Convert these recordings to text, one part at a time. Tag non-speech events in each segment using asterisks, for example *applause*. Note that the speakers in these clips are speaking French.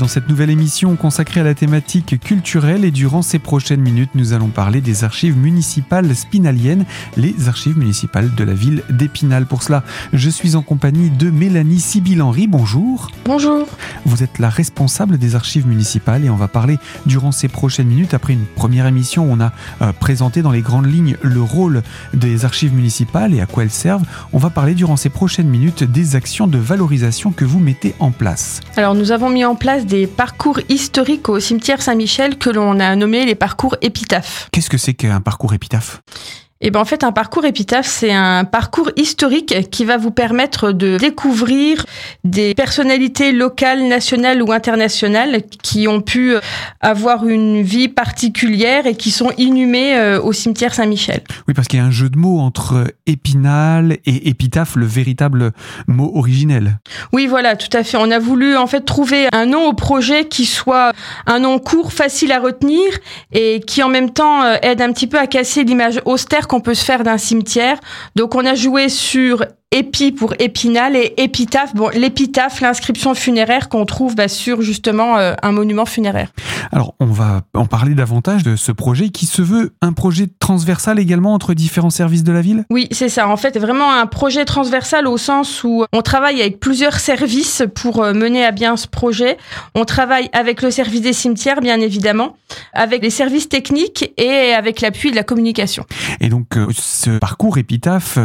dans cette nouvelle émission consacrée à la thématique culturelle et durant ces prochaines minutes, nous allons parler des archives municipales spinaliennes, les archives municipales de la ville d'Épinal. Pour cela, je suis en compagnie de Mélanie Sibyl-Henry. Bonjour. Bonjour. Vous êtes la responsable des archives municipales et on va parler durant ces prochaines minutes, après une première émission où on a euh, présenté dans les grandes lignes le rôle des archives municipales et à quoi elles servent, on va parler durant ces prochaines minutes des actions de valorisation que vous mettez en place. Alors nous avons mis en place des parcours historiques au cimetière Saint-Michel que l'on a nommé les parcours épitaphes. Qu'est-ce que c'est qu'un parcours épitaphe? Et ben en fait, un parcours épitaphe, c'est un parcours historique qui va vous permettre de découvrir des personnalités locales, nationales ou internationales qui ont pu avoir une vie particulière et qui sont inhumées euh, au cimetière Saint-Michel. Oui, parce qu'il y a un jeu de mots entre épinal et épitaphe, le véritable mot originel. Oui, voilà, tout à fait. On a voulu en fait trouver un nom au projet qui soit un nom court, facile à retenir et qui en même temps euh, aide un petit peu à casser l'image austère qu'on peut se faire d'un cimetière. Donc on a joué sur épi pour épinal et épitaphe. Bon, l'épitaphe, l'inscription funéraire qu'on trouve bah, sur justement euh, un monument funéraire. Alors, on va en parler davantage de ce projet qui se veut un projet transversal également entre différents services de la ville? Oui, c'est ça. En fait, vraiment un projet transversal au sens où on travaille avec plusieurs services pour euh, mener à bien ce projet. On travaille avec le service des cimetières, bien évidemment, avec les services techniques et avec l'appui de la communication. Et donc, euh, ce parcours épitaphe,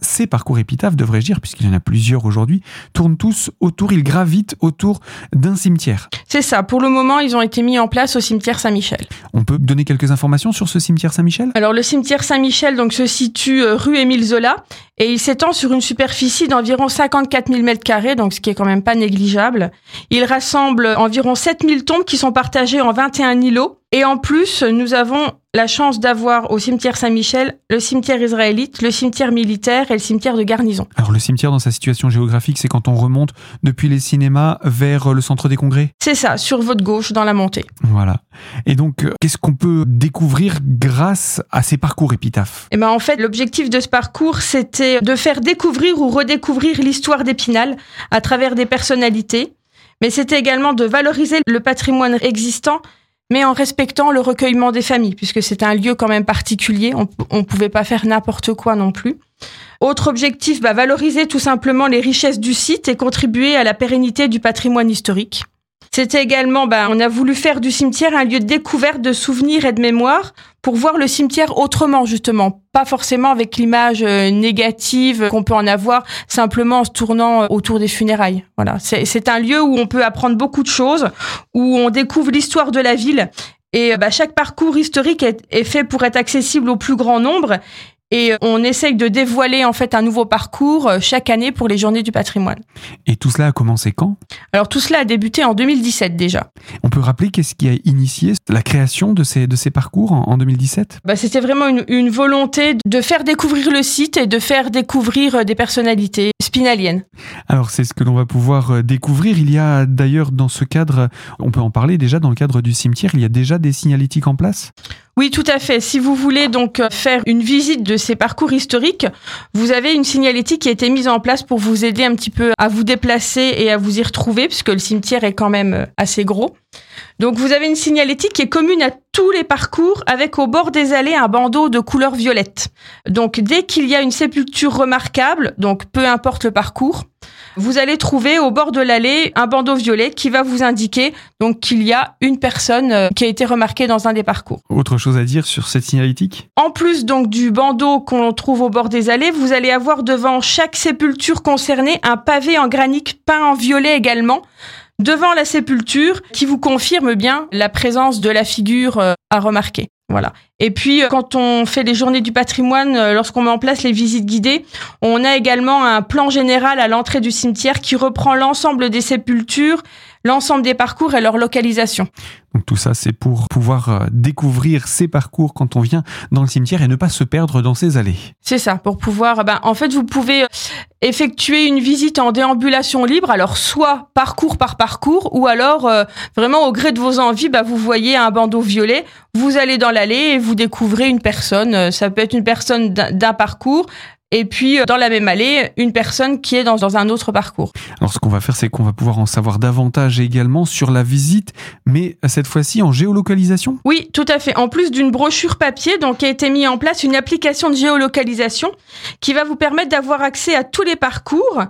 ces parcours devrais-je dire, puisqu'il y en a plusieurs aujourd'hui, tournent tous autour, ils gravitent autour d'un cimetière. C'est ça. Pour le moment, ils ont été mis en place au cimetière Saint-Michel. On peut donner quelques informations sur ce cimetière Saint-Michel? Alors, le cimetière Saint-Michel donc se situe euh, rue Émile Zola et il s'étend sur une superficie d'environ 54 000 mètres carrés, donc ce qui est quand même pas négligeable. Il rassemble environ 7 000 tombes qui sont partagées en 21 îlots. Et en plus, nous avons la chance d'avoir au cimetière Saint-Michel le cimetière israélite, le cimetière militaire et le cimetière de garnison. Alors le cimetière dans sa situation géographique, c'est quand on remonte depuis les cinémas vers le centre des congrès? C'est ça, sur votre gauche dans la montée. Voilà. Et donc, euh, qu'est-ce qu'on peut découvrir grâce à ces parcours épitaphes Eh ben en fait, l'objectif de ce parcours, c'était de faire découvrir ou redécouvrir l'histoire d'Épinal à travers des personnalités, mais c'était également de valoriser le patrimoine existant mais en respectant le recueillement des familles, puisque c'est un lieu quand même particulier, on ne pouvait pas faire n'importe quoi non plus. Autre objectif, bah, valoriser tout simplement les richesses du site et contribuer à la pérennité du patrimoine historique. C'était également, bah, on a voulu faire du cimetière un lieu de découverte de souvenirs et de mémoire pour voir le cimetière autrement, justement. Pas forcément avec l'image euh, négative qu'on peut en avoir simplement en se tournant euh, autour des funérailles. Voilà. C'est un lieu où on peut apprendre beaucoup de choses, où on découvre l'histoire de la ville et bah, chaque parcours historique est, fait pour être accessible au plus grand nombre. Et on essaye de dévoiler en fait un nouveau parcours euh, chaque année pour les journées du patrimoine. Et tout cela a commencé quand? Alors tout cela a débuté en 2017 déjà. On peut rappeler qu'est-ce qui a initié la création de ces, de ces parcours en, 2017 bah, C'était vraiment une, une, volonté de faire découvrir le site et de faire découvrir euh, des personnalités spinaliennes. Alors c'est ce que l'on va pouvoir euh, découvrir. Il y a d'ailleurs dans ce cadre, on peut en parler déjà dans le cadre du cimetière, il y a déjà des signalétiques en place? Oui, tout à fait. Si vous voulez donc euh, faire une visite de ces parcours historiques, vous avez une signalétique qui a été mise en place pour vous aider un petit peu à vous déplacer et à vous y retrouver, puisque le cimetière est quand même euh, assez gros. Donc vous avez une signalétique qui est commune à tous les parcours avec au bord des allées un bandeau de couleur violette. Donc dès qu'il y a une sépulture remarquable, donc peu importe le parcours, vous allez trouver au bord de l'allée un bandeau violet qui va vous indiquer donc qu'il y a une personne euh, qui a été remarquée dans un des parcours. Autre chose à dire sur cette signalétique? En plus donc du bandeau qu'on trouve au bord des allées, vous allez avoir devant chaque sépulture concernée un pavé en granit peint en violet également devant la sépulture qui vous confirme bien la présence de la figure euh, à remarquer. Voilà. Et puis, euh, quand on fait les journées du patrimoine, euh, lorsqu'on met en place les visites guidées, on a également un plan général à l'entrée du cimetière qui reprend l'ensemble des sépultures, l'ensemble des parcours et leur localisation. Donc tout ça, c'est pour pouvoir euh, découvrir ces parcours quand on vient dans le cimetière et ne pas se perdre dans ces allées. C'est ça, pour pouvoir... Ben, en fait, vous pouvez effectuer une visite en déambulation libre, alors soit parcours par parcours, ou alors vraiment au gré de vos envies, ben, vous voyez un bandeau violet, vous allez dans l'allée et vous découvrez une personne. Ça peut être une personne d'un parcours, et puis dans la même allée, une personne qui est dans, dans un autre parcours. Alors ce qu'on va faire, c'est qu'on va pouvoir en savoir davantage également sur la visite, mais cette fois-ci en géolocalisation Oui, tout à fait. En plus d'une brochure papier, donc a été mis en place une application de géolocalisation qui va vous permettre d'avoir accès à tous les parcours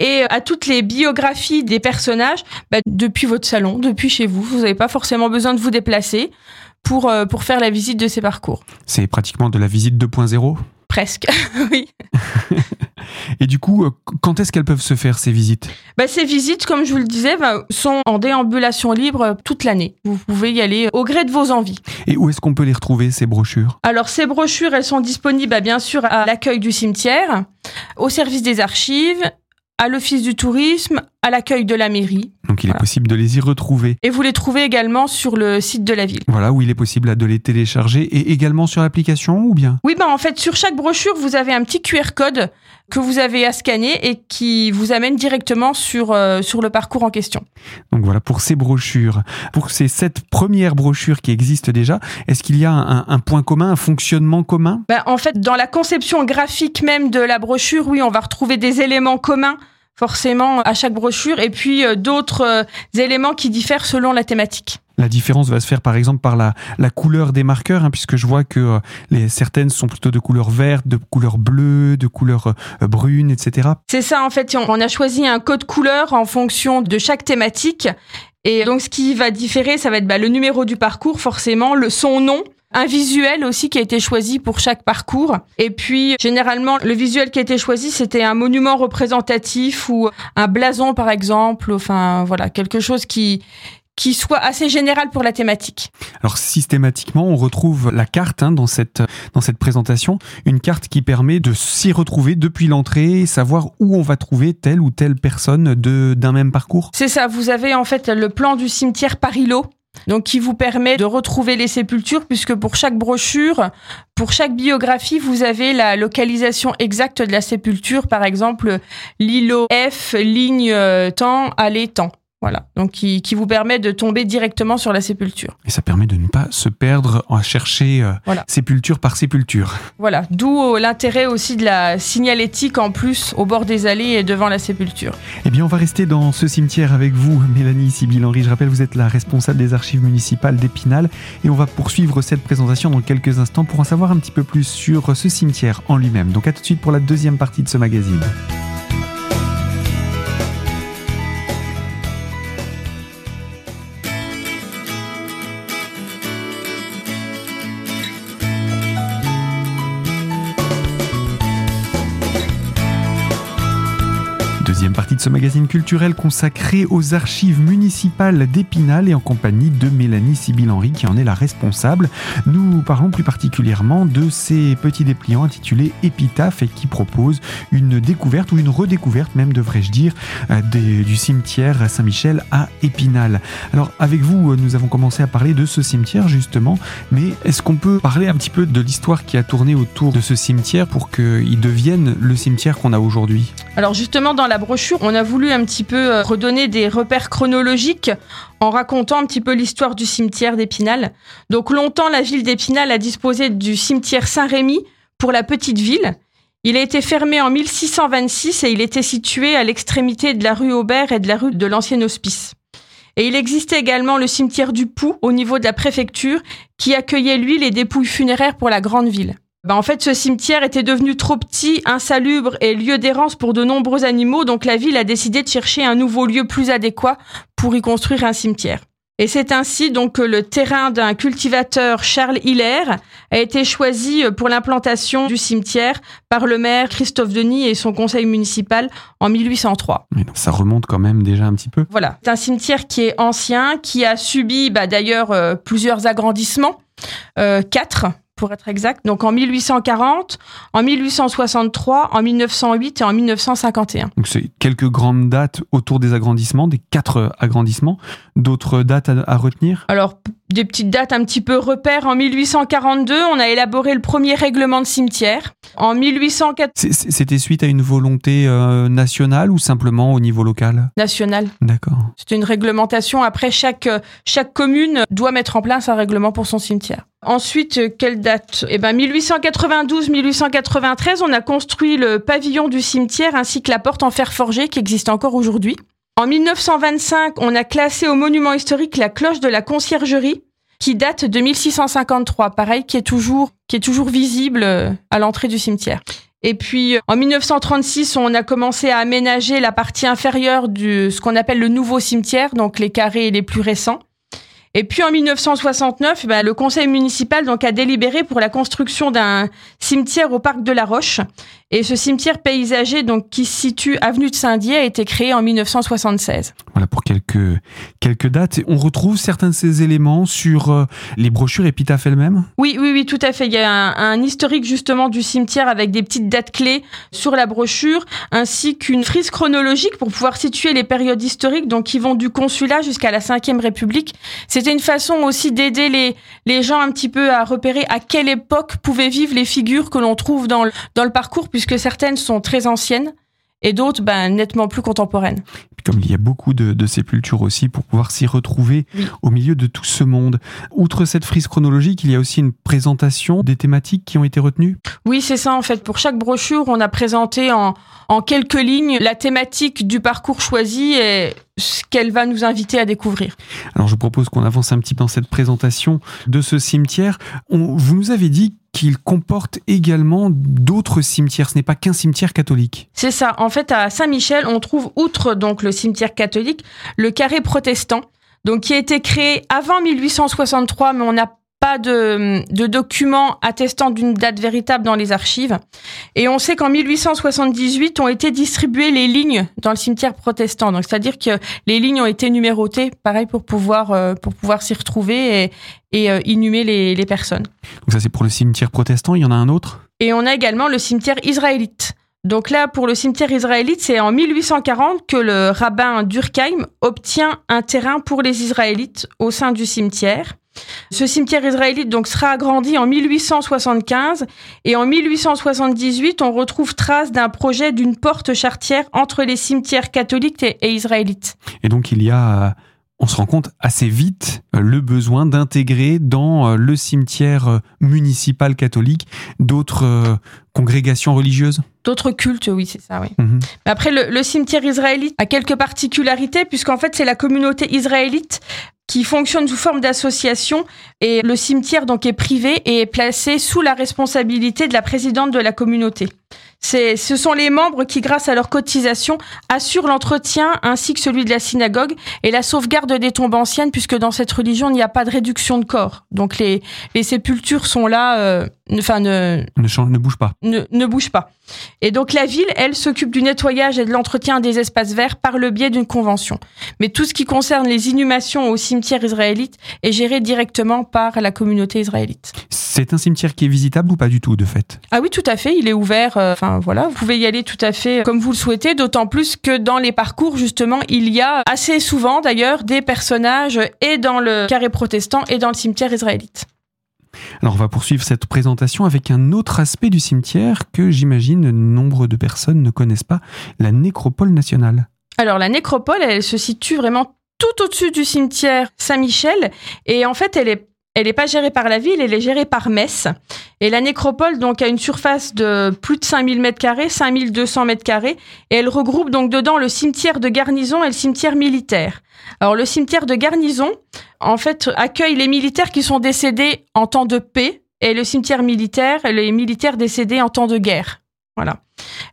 et à toutes les biographies des personnages bah, depuis votre salon, depuis chez vous. Vous n'avez pas forcément besoin de vous déplacer pour, euh, pour faire la visite de ces parcours. C'est pratiquement de la visite 2.0 Presque, *laughs* oui. *laughs* Et du coup, euh, quand est-ce qu'elles peuvent se faire ces visites? Bah, Ces visites, comme je vous le disais, bah, sont en déambulation libre euh, toute l'année. Vous pouvez y aller au gré de vos envies. Et où est-ce qu'on peut les retrouver, ces brochures? Alors, ces brochures, elles sont disponibles, bah, bien sûr, à l'accueil du cimetière, au service des archives à l'Office du tourisme, à l'accueil de la mairie. Donc il est possible de les y retrouver. Et vous les trouvez également sur le site de la ville. Voilà, où il est possible de les télécharger et également sur l'application ou bien? Oui, ben en fait, sur chaque brochure, vous avez un petit QR code que vous avez à scanner et qui vous amène directement sur, euh, sur le parcours en question. Donc voilà, pour ces brochures, pour ces sept premières brochures qui existent déjà, est-ce qu'il y a un, un, point commun, un fonctionnement commun? Ben, En fait, dans la conception graphique même de la brochure, oui, on va retrouver des éléments communs forcément à chaque brochure et puis euh, d'autres euh, éléments qui diffèrent selon la thématique. La différence va se faire par exemple par la, couleur des marqueurs, hein, puisque je vois que euh, les, certaines sont plutôt de couleur verte, de couleur bleue, de couleur brune, etc. C'est ça en fait, on a choisi un code couleur en fonction de chaque thématique. Et donc ce qui va différer, ça va être bah, le numéro du parcours forcément, le son nom, un visuel aussi qui a été choisi pour chaque parcours. Et puis, généralement, le visuel qui a été choisi, c'était un monument représentatif ou un blason, par exemple. Enfin, voilà, quelque chose qui, qui soit assez général pour la thématique. Alors systématiquement, on retrouve la carte hein, dans cette dans cette présentation, une carte qui permet de s'y retrouver depuis l'entrée, savoir où on va trouver telle ou telle personne de d'un même parcours. C'est ça. Vous avez en fait le plan du cimetière Paris-Lot donc qui vous permet de retrouver les sépultures puisque pour chaque brochure, pour chaque biographie, vous avez la localisation exacte de la sépulture, par exemple l'îlot F, ligne euh, temps, allée temps. Voilà, donc qui, qui, vous permet de tomber directement sur la sépulture. Et ça permet de ne pas se perdre à chercher euh, sépulture par sépulture. Voilà, d'où l'intérêt aussi de la signalétique en plus au bord des allées et devant la sépulture. Eh bien, on va rester dans ce cimetière avec vous, Mélanie Sibyl Henry. Je rappelle, vous êtes la responsable des archives municipales d'Épinal et on va poursuivre cette présentation dans quelques instants pour en savoir un petit peu plus sur ce cimetière en lui-même. Donc à tout de suite pour la deuxième partie de ce magazine. Deuxième partie de ce magazine culturel consacré aux archives municipales d'Épinal et en compagnie de Mélanie Sibyl Henry qui en est la responsable. Nous parlons plus particulièrement de ces petits dépliants intitulés Épitaphe et qui proposent une découverte ou une redécouverte même devrais-je dire euh, du cimetière Saint-Michel à Épinal. Alors avec vous nous avons commencé à parler de ce cimetière justement mais est-ce qu'on peut parler un petit peu de l'histoire qui a tourné autour de ce cimetière pour qu'il devienne le cimetière qu'on a aujourd'hui? Alors justement dans la on a voulu un petit peu euh, redonner des repères chronologiques en racontant un petit peu l'histoire du cimetière d'Épinal. Donc longtemps, la ville d'Épinal a disposé du cimetière Saint-Rémy pour la petite ville. Il a été fermé en 1626 et il était situé à l'extrémité de la rue Aubert et de la rue de l'Ancien Hospice. Et il existait également le cimetière du Pou au niveau de la préfecture qui accueillait lui les dépouilles funéraires pour la grande ville. Bah, en fait, ce cimetière était devenu trop petit, insalubre et lieu d'errance pour de nombreux animaux, donc la ville a décidé de chercher un nouveau lieu plus adéquat pour y construire un cimetière. Et c'est ainsi donc que le terrain d'un cultivateur Charles Hiller a été choisi pour l'implantation du cimetière par le maire Christophe Denis et son conseil municipal en 1803. ça remonte quand même déjà un petit peu. Voilà, c'est un cimetière qui est ancien, qui a subi bah, d'ailleurs euh, plusieurs agrandissements, euh, quatre pour être exact. Donc en 1840, en 1863, en 1908 et en 1951. Donc c'est quelques grandes dates autour des agrandissements, des quatre agrandissements. D'autres dates à, retenir? Alors des petites dates un petit peu repères. En 1842, on a élaboré le premier règlement de cimetière. En 1804... C'était suite à une volonté euh, nationale ou simplement au niveau local? National. D'accord. C'est une réglementation. Après, chaque, chaque commune doit mettre en place un règlement pour son cimetière. Ensuite, quelle date? Eh ben 1892-1893, on a construit le pavillon du cimetière ainsi que la porte en fer forgé qui existe encore aujourd'hui. En 1925, on a classé au monument historique la cloche de la conciergerie qui date de 1653, pareil, qui est toujours, qui est toujours visible euh, à l'entrée du cimetière. Et puis, euh, en 1936, on a commencé à aménager la partie inférieure de ce qu'on appelle le nouveau cimetière, donc les carrés les plus récents. Et puis en 1969, ben, le conseil municipal donc a délibéré pour la construction d'un cimetière au parc de la Roche. Et ce cimetière paysager, donc qui se situe avenue de Saint-Dié, a été créé en 1976. Voilà pour quelques quelques dates. On retrouve certains de ces éléments sur euh, les brochures épitaphes elles-mêmes? Oui, oui, oui, tout à fait. Il y a un, un, historique justement du cimetière avec des petites dates clés sur la brochure, ainsi qu'une frise chronologique pour pouvoir situer les périodes historiques, donc qui vont du consulat jusqu'à la Ve République. C'était une façon aussi d'aider les les gens un petit peu à repérer à quelle époque pouvaient vivre les figures que l'on trouve dans le, dans le parcours puisque certaines sont très anciennes et d'autres ben, nettement plus contemporaines. Comme il y a beaucoup de, de sépultures aussi pour pouvoir s'y retrouver Oui. au milieu de tout ce monde. Outre cette frise chronologique, il y a aussi une présentation des thématiques qui ont été retenues. Oui, c'est ça en fait. Pour chaque brochure, on a présenté en, en quelques lignes la thématique du parcours choisi et ce qu'elle va nous inviter à découvrir. Alors je propose qu'on avance un petit peu dans cette présentation de ce cimetière. On- vous nous avez dit qu'il comporte également d'autres cimetières. Ce n'est pas qu'un cimetière catholique. C'est ça. En fait, à Saint-Michel, on trouve outre donc le cimetière catholique, le carré protestant, donc qui a été créé avant 1863, mais on n'a pas de, de documents attestant d'une date véritable dans les archives. Et on sait qu'en 1878 ont été distribuées les lignes dans le cimetière protestant. Donc c'est-à-dire que les lignes ont été numérotées, pareil pour pouvoir euh, pour pouvoir s'y retrouver et, et euh, inhumer les, les personnes. Donc ça c'est pour le cimetière protestant. Il y en a un autre? Et on a également le cimetière israélite. Donc là, pour le cimetière israélite, c'est en 1840 que le rabbin Durkheim obtient un terrain pour les Israélites au sein du cimetière. Ce cimetière israélite donc sera agrandi en 1875 et en 1878, on retrouve trace d'un projet d'une porte chartière entre les cimetières catholiques et, israélites. Et donc il y a, euh, on se rend compte assez vite, euh, le besoin d'intégrer dans euh, le cimetière municipal catholique d'autres congrégations religieuses? D'autres cultes, oui, c'est ça, oui. Mhm. Mais Après, le, le cimetière israélite a quelques particularités, puisqu'en fait, c'est la communauté israélite qui fonctionne sous forme d'association et le cimetière donc est privé et est placé sous la responsabilité de la présidente de la communauté. C'est, ce sont les membres qui, grâce à leur cotisation, assurent l'entretien ainsi que celui de la synagogue et la sauvegarde des tombes anciennes, puisque dans cette religion, il n'y a pas de réduction de corps. Donc les, les sépultures sont là, euh, enfin ne, Ne, change, ne bouge pas. ne, ne bouge pas. Et donc la ville, elle, s'occupe du nettoyage et de l'entretien des espaces verts par le biais d'une convention. Mais tout ce qui concerne les inhumations au cimetière israélite est géré directement par la communauté israélite. C'est un cimetière qui est visitable ou pas du tout de fait? Ah oui, tout à fait, il est ouvert. euh, Enfin voilà, vous pouvez y aller tout à fait comme vous le souhaitez, d'autant plus que dans les parcours, justement, il y a assez souvent d'ailleurs des personnages et dans le carré protestant et dans le cimetière israélite. Alors on va poursuivre cette présentation avec un autre aspect du cimetière que j'imagine nombre de personnes ne connaissent pas, la nécropole nationale. Alors la nécropole, elle se situe vraiment tout au-dessus du cimetière Saint-Michel et en fait elle est elle n'est pas gérée par la ville, elle est gérée par Metz. Et la nécropole donc a une surface de plus de 5000 mètres carrés, 5200 mètres carrés, et elle regroupe donc dedans le cimetière de garnison et le cimetière militaire. Alors le cimetière de garnison, en fait, accueille les militaires qui sont décédés en temps de paix, et le cimetière militaire, les militaires décédés en temps de guerre. Voilà.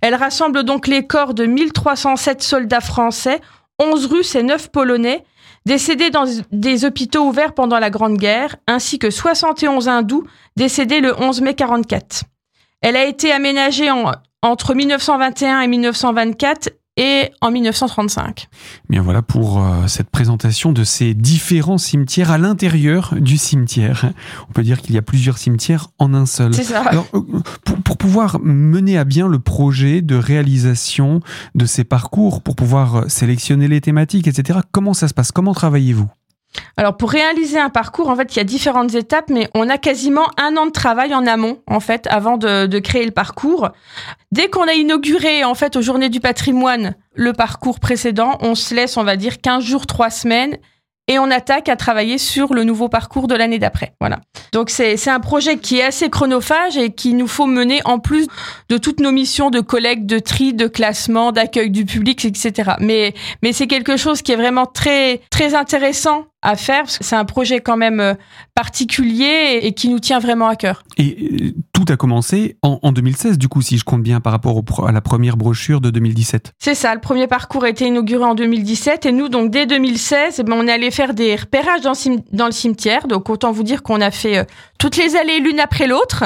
Elle rassemble donc les corps de 1307 soldats français, 11 Russes et 9 Polonais, décédés dans des hôpitaux ouverts pendant la Grande Guerre, ainsi que 71 hindous décédés le 11 mai 44. Elle a été aménagée en- entre 1921 et 1924 et en 1935. Bien voilà pour euh, cette présentation de ces différents cimetières à l'intérieur du cimetière. On peut dire qu'il y a plusieurs cimetières en un seul. C'est ça. Alors, euh, pour, pour pouvoir mener à bien le projet de réalisation de ces parcours, pour pouvoir euh, sélectionner les thématiques, etc., comment ça se passe? Comment travaillez-vous? Alors pour réaliser un parcours, en fait, il y a différentes étapes, mais on a quasiment un an de travail en amont, en fait, avant de, créer le parcours. Dès qu'on a inauguré, en fait, aux Journées du patrimoine, le parcours précédent, on se laisse, on va dire, 15 jours, 3 semaines, et on attaque à travailler sur le nouveau parcours de l'année d'après. Voilà. Donc c'est un projet qui est assez chronophage et qui nous faut mener en plus de toutes nos missions de collecte, de tri, de classement, d'accueil du public, etc. Mais mais c'est quelque chose qui est vraiment très très intéressant à faire c'est un projet quand même euh, particulier et, qui nous tient vraiment à cœur. Euh, tout a commencé en, en 2016 du coup si je compte bien par rapport à la première brochure de 2017. C'est ça, le premier parcours a été inauguré en 2017 et nous donc dès 2016 eh ben, on est allé faire des repérages dans, le cimetière donc autant vous dire qu'on a fait euh, toutes les allées l'une après l'autre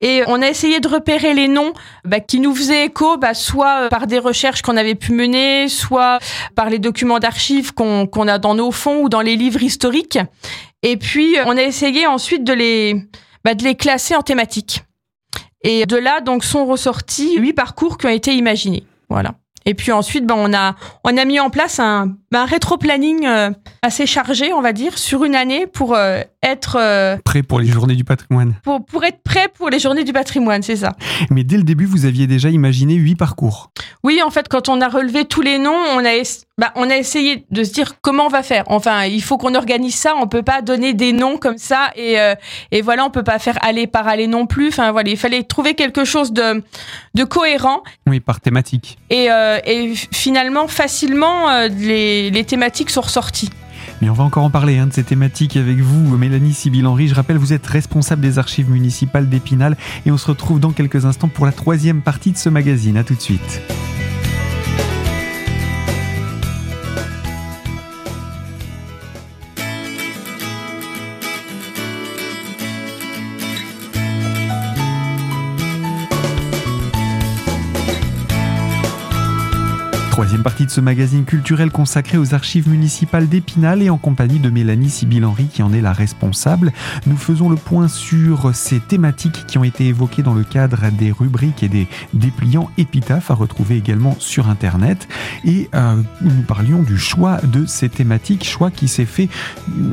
et on a essayé de repérer les noms bah, qui nous faisaient écho, bah, soit par des recherches qu'on avait pu mener, soit par les documents d'archives qu'on a dans nos fonds ou dans les livres historiques. Et puis, on a essayé ensuite de les, bah, de les classer en thématiques. Et de là, donc, sont ressortis huit parcours qui ont été imaginés. Voilà. Et puis ensuite, ben, on a on a mis en place un, un rétro-planning euh, assez chargé, on va dire, sur une année pour euh, être euh, prêt pour les journées du patrimoine. Pour, pour être prêt pour les journées du patrimoine, c'est ça. Mais dès le début, vous aviez déjà imaginé huit parcours. Oui, en fait, quand on a relevé tous les noms, on a, bah, on a essayé de se dire comment on va faire. Enfin, il faut qu'on organise ça. On peut pas donner des noms comme ça et, euh, et voilà, on peut pas faire aller par aller non plus. Enfin voilà, il fallait trouver quelque chose de, de cohérent. Oui, par thématique. Et, euh, et finalement, facilement, euh, les, les thématiques sont ressorties. Mais on va encore en parler hein, de ces thématiques avec vous, Mélanie Sibyl-Henry. Je rappelle, vous êtes responsable des archives municipales d'Épinal et on se retrouve dans quelques instants pour la troisième partie de ce magazine. À tout de suite. Troisième partie de ce magazine culturel consacré aux archives municipales d'Épinal et en compagnie de Mélanie Sibyl-Henry qui en est la responsable. Nous faisons le point sur ces thématiques qui ont été évoquées dans le cadre des rubriques et des dépliants épitaphes à retrouver également sur Internet. Et euh, nous parlions du choix de ces thématiques, choix qui s'est fait,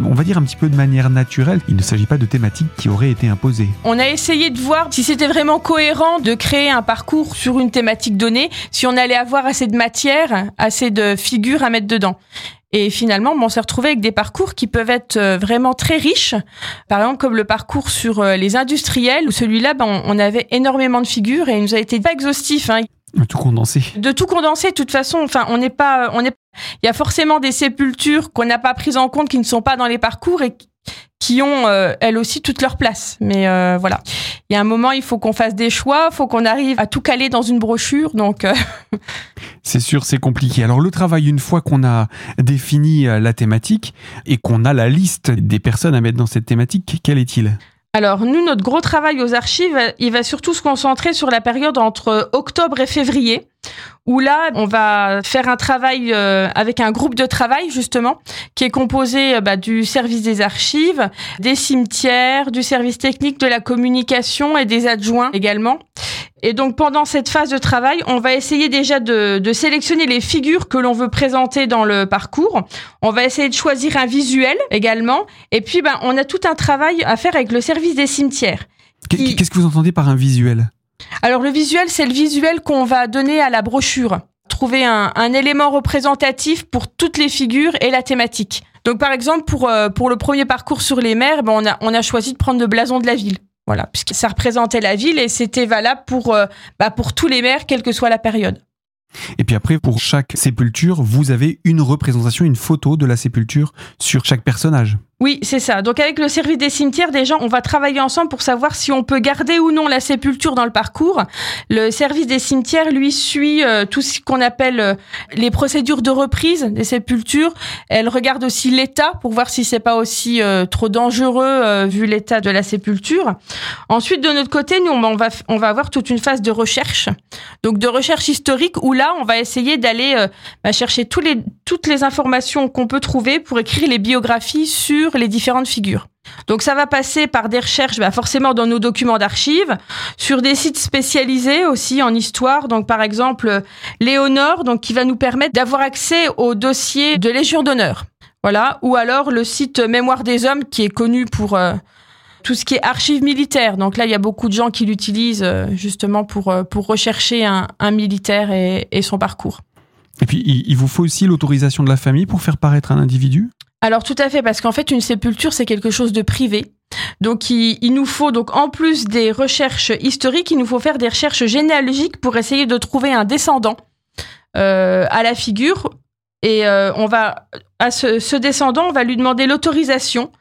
on va dire, un petit peu de manière naturelle. Il ne s'agit pas de thématiques qui auraient été imposées. On a essayé de voir si c'était vraiment cohérent de créer un parcours sur une thématique donnée, si on allait avoir assez de matière assez de figures à mettre dedans. Et finalement, on s'est retrouvé avec des parcours qui peuvent être euh, vraiment très riches. Par exemple, comme le parcours sur euh, les industriels, où celui-là, ben, on avait énormément de figures et il nous a été pas exhaustif. Hein. De tout condenser. De tout condenser. De toute façon, enfin, on n'est pas, on est. Il y a forcément des sépultures qu'on n'a pas prises en compte, qui ne sont pas dans les parcours et qui ont euh, elles aussi toute leur place. Mais euh, voilà, il y a un moment, il faut qu'on fasse des choix, il faut qu'on arrive à tout caler dans une brochure. Donc, euh, *laughs* c'est sûr, c'est compliqué. Alors le travail, une fois qu'on a défini la thématique et qu'on a la liste des personnes à mettre dans cette thématique, quel est-il? Alors nous, notre gros travail aux archives, il va surtout se concentrer sur la période entre octobre et février, où là, on va faire un travail euh, avec un groupe de travail justement, qui est composé euh, bah, du service des archives, des cimetières, du service technique de la communication et des adjoints également. Et donc pendant cette phase de travail, on va essayer déjà de, sélectionner les figures que l'on veut présenter dans le parcours. On va essayer de choisir un visuel également. Et puis ben, on a tout un travail à faire avec le service des cimetières. Qu'est-ce que vous entendez par un visuel? Alors le visuel, c'est le visuel qu'on va donner à la brochure. Trouver un, élément représentatif pour toutes les figures et la thématique. Donc par exemple, pour, euh, pour le premier parcours sur les mers, ben, on, a, on a choisi de prendre le blason de la ville. Voilà, puisque ça représentait la ville et c'était valable pour, euh, bah, pour tous les maires, quelle que soit la période. Et puis après, pour chaque sépulture, vous avez une représentation, une photo de la sépulture sur chaque personnage. Oui, c'est ça. Donc avec le service des cimetières, déjà, on va travailler ensemble pour savoir si on peut garder ou non la sépulture dans le parcours. Le service des cimetières, lui, suit euh, tout ce qu'on appelle euh, les procédures de reprise des sépultures. Elle regarde aussi l'état pour voir si c'est pas aussi euh, trop dangereux vu l'état de la sépulture. Ensuite, de notre côté, nous, on va on va avoir toute une phase de recherche, donc de recherche historique où là, on va essayer d'aller bah, chercher toutes les informations qu'on peut trouver pour écrire les biographies sur les différentes figures. Donc ça va passer par des recherches bah, forcément dans nos documents d'archives, sur des sites spécialisés aussi en histoire, donc par exemple Léonore, donc qui va nous permettre d'avoir accès au dossier de Légion d'honneur. Voilà, ou alors le site Mémoire des hommes qui est connu pour euh, tout ce qui est archives militaires. Donc là, il y a beaucoup de gens qui l'utilisent euh, justement pour, euh, pour rechercher un, militaire et, et son parcours. Et puis, il vous faut aussi l'autorisation de la famille pour faire paraître un individu? Alors tout à fait, parce qu'en fait, une sépulture, c'est quelque chose de privé. Donc il, il, nous faut donc en plus des recherches historiques, il nous faut faire des recherches généalogiques pour essayer de trouver un descendant euh, à la figure. Et euh, on va à ce, ce, descendant, on va lui demander l'autorisation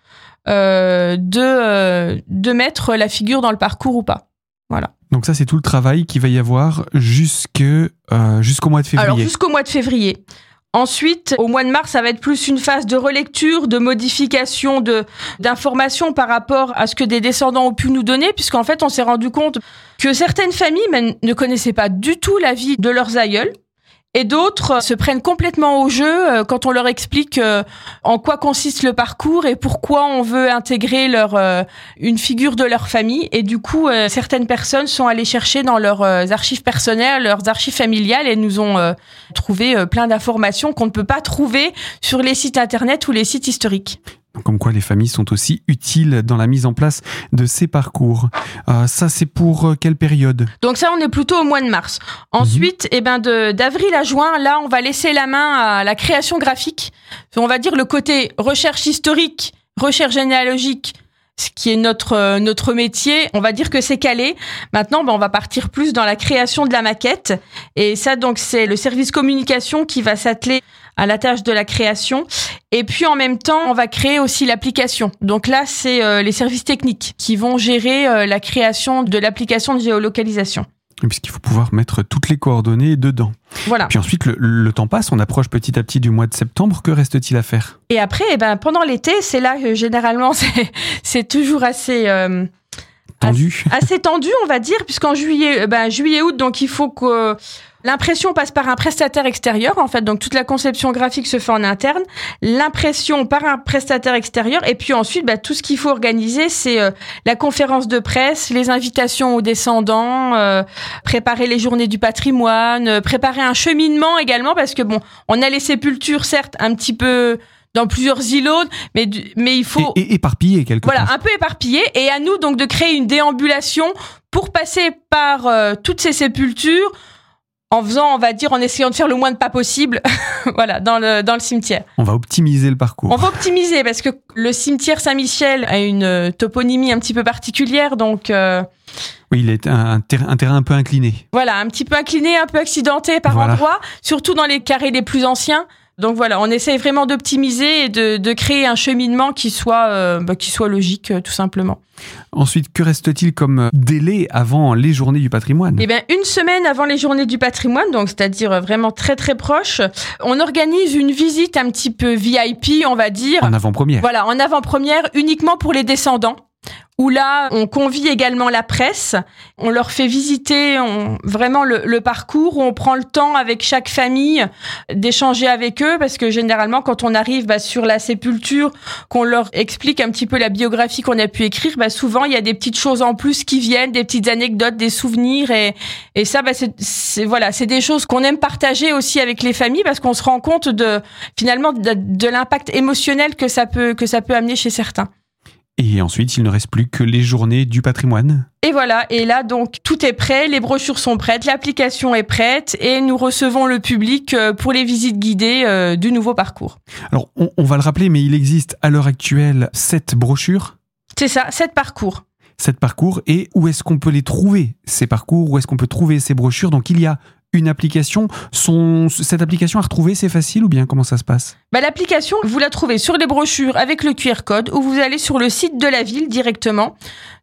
euh, de de mettre la figure dans le parcours ou pas. Voilà. Donc ça, c'est tout le travail qu'il va y avoir jusque jusqu'au mois de février. Alors jusqu'au mois de février. Ensuite, au mois de mars, ça va être plus une phase de relecture, de modification de d'informations par rapport à ce que des descendants ont pu nous donner, puisqu'en fait, on s'est rendu compte que certaines familles ne connaissaient pas du tout la vie de leurs aïeuls. Et d'autres se prennent complètement au jeu euh, quand on leur explique euh, en quoi consiste le parcours et pourquoi on veut intégrer leur euh, une figure de leur famille. Et du coup, certaines personnes sont allées chercher dans leurs archives personnelles, leurs archives familiales et nous ont trouvé plein d'informations qu'on ne peut pas trouver sur les sites internet ou les sites historiques. Comme quoi les familles sont aussi utiles dans la mise en place de ces parcours. Euh, ça, c'est pour euh, quelle période? Donc ça, on est plutôt au mois de mars. Ensuite, mmh. eh ben d'avril à juin, là, on va laisser la main à la création graphique. On va dire le côté recherche historique, recherche généalogique, ce qui est notre euh, notre métier, on va dire que c'est calé. Maintenant, ben, on va partir plus dans la création de la maquette. Et ça, donc, c'est le service communication qui va s'atteler à la tâche de la création. Et puis en même temps, on va créer aussi l'application. Donc là, c'est euh, les services techniques qui vont gérer euh, la création de l'application de géolocalisation. Puisqu'il faut pouvoir mettre toutes les coordonnées dedans. Voilà. Puis ensuite, le, le temps passe, on approche petit à petit du mois de septembre. Que reste-t-il à faire? Et après, eh ben, pendant l'été, c'est là que généralement, *laughs* c'est toujours assez... Euh, tendu. Assez, assez, tendu, on va dire, puisqu'en juillet, ben, juillet-août, donc il faut que L'impression passe par un prestataire extérieur, en fait, donc toute la conception graphique se fait en interne. L'impression par un prestataire extérieur, et puis ensuite, bah, tout ce qu'il faut organiser, c'est euh, la conférence de presse, les invitations aux descendants, euh, préparer les journées du patrimoine, euh, préparer un cheminement également, parce que bon, on a les sépultures, certes, un petit peu dans plusieurs îlots, mais mais il faut et, et éparpillé quelque voilà un peu éparpillé et à nous donc de créer une déambulation pour passer par toutes ces sépultures en faisant, on va dire, en essayant de faire le moins de pas possible, *laughs* voilà, dans le, dans le cimetière. On va optimiser le parcours. On va optimiser parce que le cimetière Saint-Michel a une euh, toponymie un petit peu particulière, donc. Euh, oui, il est un, terrain, un, terrain un peu incliné. Voilà, un petit peu incliné, un peu accidenté par voilà. endroits, surtout dans les carrés les plus anciens. Donc voilà, on essaye vraiment d'optimiser et de, de, créer un cheminement qui soit, euh, bah, qui soit logique, euh, tout simplement. Ensuite, que reste-t-il comme délai avant les journées du patrimoine? Eh bien, une semaine avant les journées du patrimoine, donc c'est-à-dire vraiment très très proche, on organise une visite un petit peu VIP, on va dire. En avant-première. Voilà, en avant-première, uniquement pour les descendants où là, on convie également la presse, on leur fait visiter vraiment le, parcours, on prend le temps avec chaque famille d'échanger avec eux, parce que généralement, quand on arrive bah, sur la sépulture, qu'on leur explique un petit peu la biographie qu'on a pu écrire, bah, souvent, il y a des petites choses en plus qui viennent, des petites anecdotes, des souvenirs, et, et ça, bah, c'est voilà, c'est des choses qu'on aime partager aussi avec les familles, parce qu'on se rend compte de finalement de, de l'impact émotionnel que ça peut que ça peut amener chez certains. Et ensuite, il ne reste plus que les journées du patrimoine. Et voilà, et là donc tout est prêt, les brochures sont prêtes, l'application est prête et nous recevons le public euh, pour les visites guidées euh, du nouveau parcours. Alors on, on va le rappeler, mais il existe à l'heure actuelle sept brochures. C'est ça, sept parcours. Sept parcours et où est-ce qu'on peut les trouver ces parcours Où est-ce qu'on peut trouver ces brochures? Donc il y a une application. Cette application à retrouver, c'est facile ou bien comment ça se passe? Bah, L'application, vous la trouvez sur les brochures avec le QR code ou vous allez sur le site de la ville directement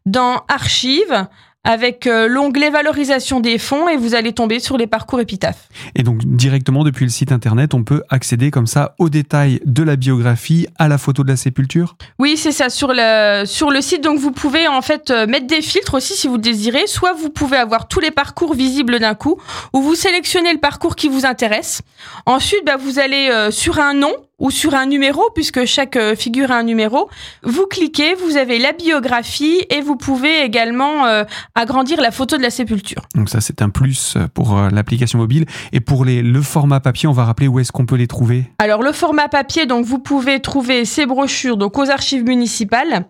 dans Archives avec euh, l'onglet valorisation des fonds et vous allez tomber sur les parcours épitaphes. Et donc directement depuis le site internet, on peut accéder comme ça aux détails de la biographie, à la photo de la sépulture? Oui, c'est ça sur le sur le site donc vous pouvez en fait euh, mettre des filtres aussi si vous le désirez, soit vous pouvez avoir tous les parcours visibles d'un coup ou vous sélectionnez le parcours qui vous intéresse. Ensuite, bah, vous allez euh, sur un nom ou sur un numéro, puisque chaque euh, figure a un numéro. Vous cliquez, vous avez la biographie et vous pouvez également euh, agrandir la photo de la sépulture. Donc ça, c'est un plus pour euh, l'application mobile. Et pour les, le format papier, on va rappeler où est-ce qu'on peut les trouver? Alors le format papier, donc vous pouvez trouver ces brochures donc aux archives municipales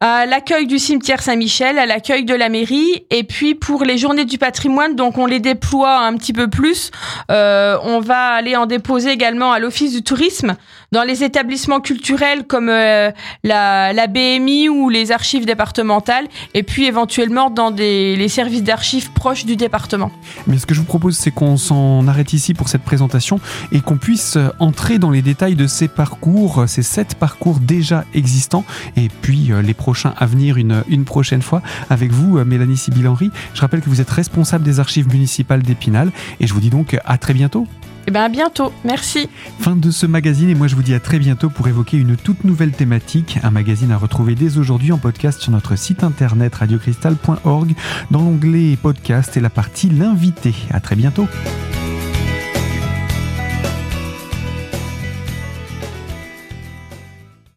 à l'accueil du cimetière Saint-Michel, à l'accueil de la mairie, et puis pour les journées du patrimoine, donc on les déploie un petit peu plus. Euh, on va aller en déposer également à l'office du tourisme, dans les établissements culturels comme euh, la, BMI ou les archives départementales, et puis éventuellement dans les services d'archives proches du département. Mais ce que je vous propose, c'est qu'on s'en arrête ici pour cette présentation et qu'on puisse entrer dans les détails de ces parcours, ces sept parcours déjà existants, et puis euh, les à venir une, une prochaine fois avec vous, euh, Mélanie Sibyl-Henry. Je rappelle que vous êtes responsable des archives municipales d'Épinal et je vous dis donc à très bientôt. Eh bien, à bientôt. Merci. Fin de ce magazine et moi je vous dis à très bientôt pour évoquer une toute nouvelle thématique. Un magazine à retrouver dès aujourd'hui en podcast sur notre site internet radiocristal.org dans l'onglet podcast et la partie l'invité. À très bientôt.